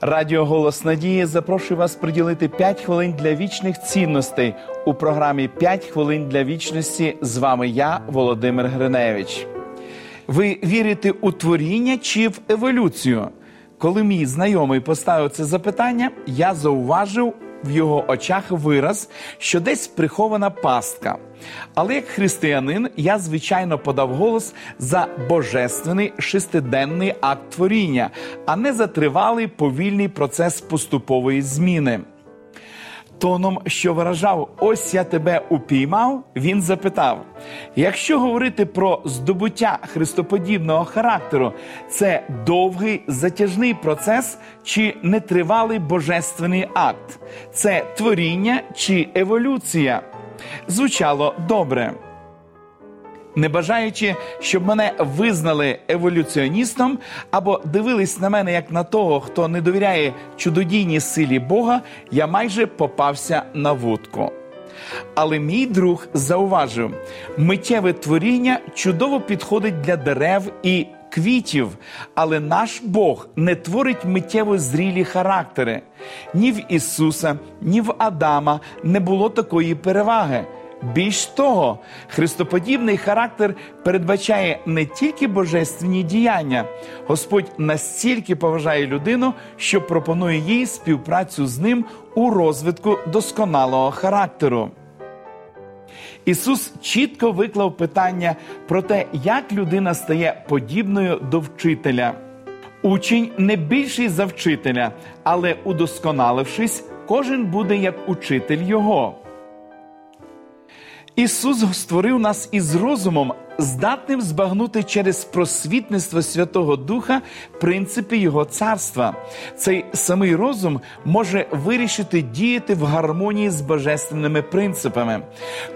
Радіо Голос Надії запрошує вас приділити 5 хвилин для вічних цінностей у програмі «5 хвилин для вічності. З вами я, Володимир Гриневич. Ви вірите у творіння чи в еволюцію? Коли мій знайомий поставив це запитання, я зауважив в його очах вираз, що десь прихована пастка. Але як християнин, я звичайно подав голос за божественний шестиденний акт творіння, а не за тривалий повільний процес поступової зміни. Тоном, що виражав, ось я тебе упіймав, він запитав: якщо говорити про здобуття христоподібного характеру, це довгий затяжний процес чи нетривалий божественний акт, це творіння чи еволюція? Звучало добре не бажаючи, щоб мене визнали еволюціоністом або дивились на мене як на того, хто не довіряє чудодійній силі Бога, я майже попався на вудку. Але мій друг зауважив, миттєве творіння чудово підходить для дерев і квітів, але наш Бог не творить миттєво зрілі характери. Ні в Ісуса, ні в Адама не було такої переваги. Більш того, христоподібний характер передбачає не тільки божественні діяння, Господь настільки поважає людину, що пропонує їй співпрацю з ним у розвитку досконалого характеру. Ісус чітко виклав питання про те, як людина стає подібною до вчителя. Учень не більший за вчителя, але удосконалившись, кожен буде як учитель його. Ісус створив нас із розумом, здатним збагнути через просвітництво Святого Духа принципи Його царства. Цей самий розум може вирішити діяти в гармонії з божественними принципами.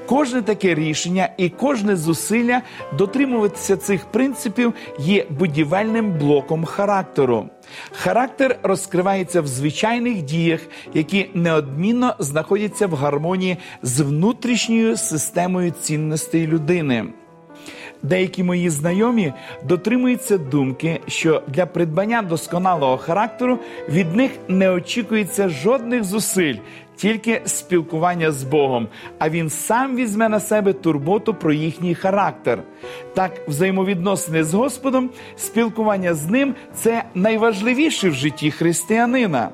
Кожне таке рішення і кожне зусилля дотримуватися цих принципів є будівельним блоком характеру. Характер розкривається в звичайних діях, які неодмінно знаходяться в гармонії з внутрішньою системою цінностей людини. Деякі мої знайомі дотримуються думки, що для придбання досконалого характеру від них не очікується жодних зусиль, тільки спілкування з Богом, а він сам візьме на себе турботу про їхній характер. Так, взаємовідносини з Господом, спілкування з ним це найважливіше в житті християнина.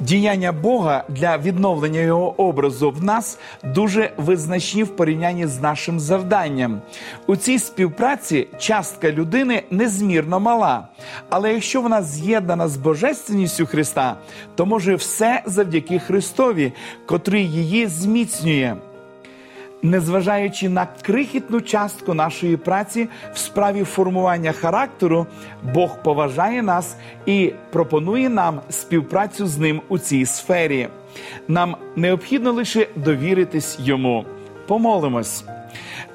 Діяння Бога для відновлення його образу в нас дуже визначні в порівнянні з нашим завданням. У цій співпраці частка людини незмірно мала. Але якщо вона з'єднана з божественністю Христа, то може все завдяки Христові, котрий її зміцнює незважаючи на крихітну частку нашої праці в справі формування характеру, Бог поважає нас і пропонує нам співпрацю з ним у цій сфері. Нам необхідно лише довіритись йому. Помолимось.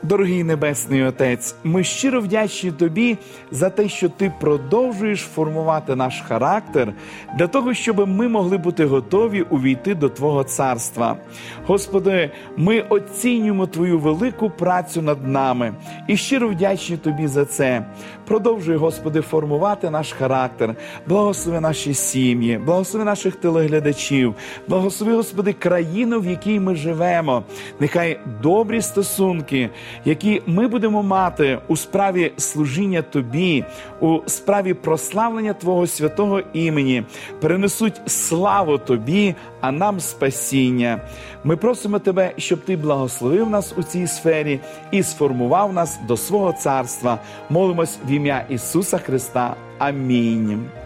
Дорогий Небесний Отець, ми щиро вдячні Тобі за те, що Ти продовжуєш формувати наш характер для того, щоб ми могли бути готові увійти до Твого царства. Господи, ми оцінюємо Твою велику працю над нами і щиро вдячні Тобі за це. Продовжуй, Господи, формувати наш характер, благослови наші сім'ї, благослови наших телеглядачів, благослови, Господи, країну, в якій ми живемо. Нехай добрі стосунки які ми будемо мати у справі служіння Тобі, у справі прославлення Твого святого імені, перенесуть славу Тобі, а нам спасіння. Ми просимо Тебе, щоб Ти благословив нас у цій сфері і сформував нас до свого царства. Молимось в ім'я Ісуса Христа. Амінь.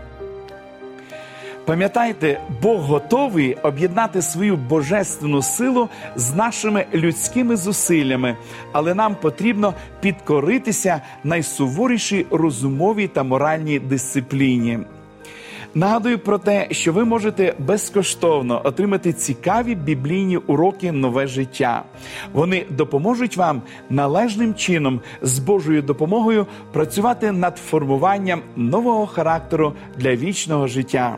Пам'ятайте, Бог готовий об'єднати свою божественну силу з нашими людськими зусиллями, але нам потрібно підкоритися найсуворішій розумовій та моральній дисципліні. Нагадую про те, що ви можете безкоштовно отримати цікаві біблійні уроки нове життя. Вони допоможуть вам належним чином з Божою допомогою працювати над формуванням нового характеру для вічного життя.